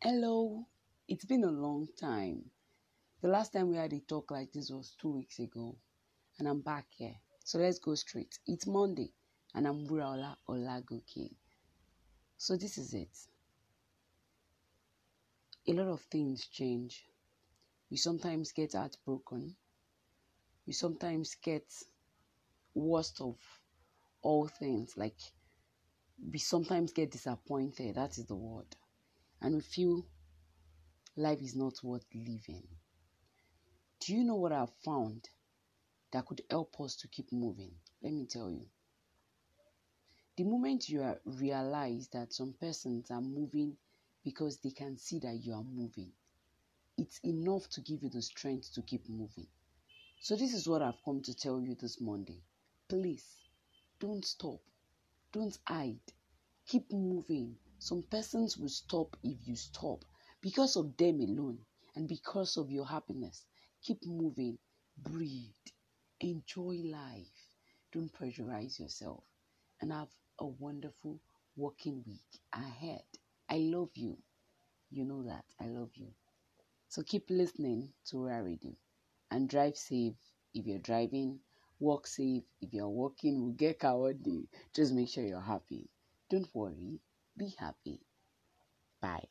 Hello, it's been a long time. The last time we had a talk like this was two weeks ago, and I'm back here. So let's go straight. It's Monday, and I'm Buraola Olagoke. So this is it. A lot of things change. We sometimes get heartbroken. We sometimes get worst of all things. Like we sometimes get disappointed. That is the word and we feel life is not worth living. Do you know what I've found that could help us to keep moving? Let me tell you. The moment you realize that some persons are moving because they can see that you are moving, it's enough to give you the strength to keep moving. So, this is what I've come to tell you this Monday. Please, don't stop, don't hide, keep moving some persons will stop if you stop because of them alone and because of your happiness. Keep moving, breathe, enjoy life. Don't pressurize yourself and have a wonderful working week ahead. I love you. You know that. I love you. So keep listening to do and drive safe if you're driving. Walk safe if you're walking. We'll get car. Just make sure you're happy. Don't worry. Be happy. Bye.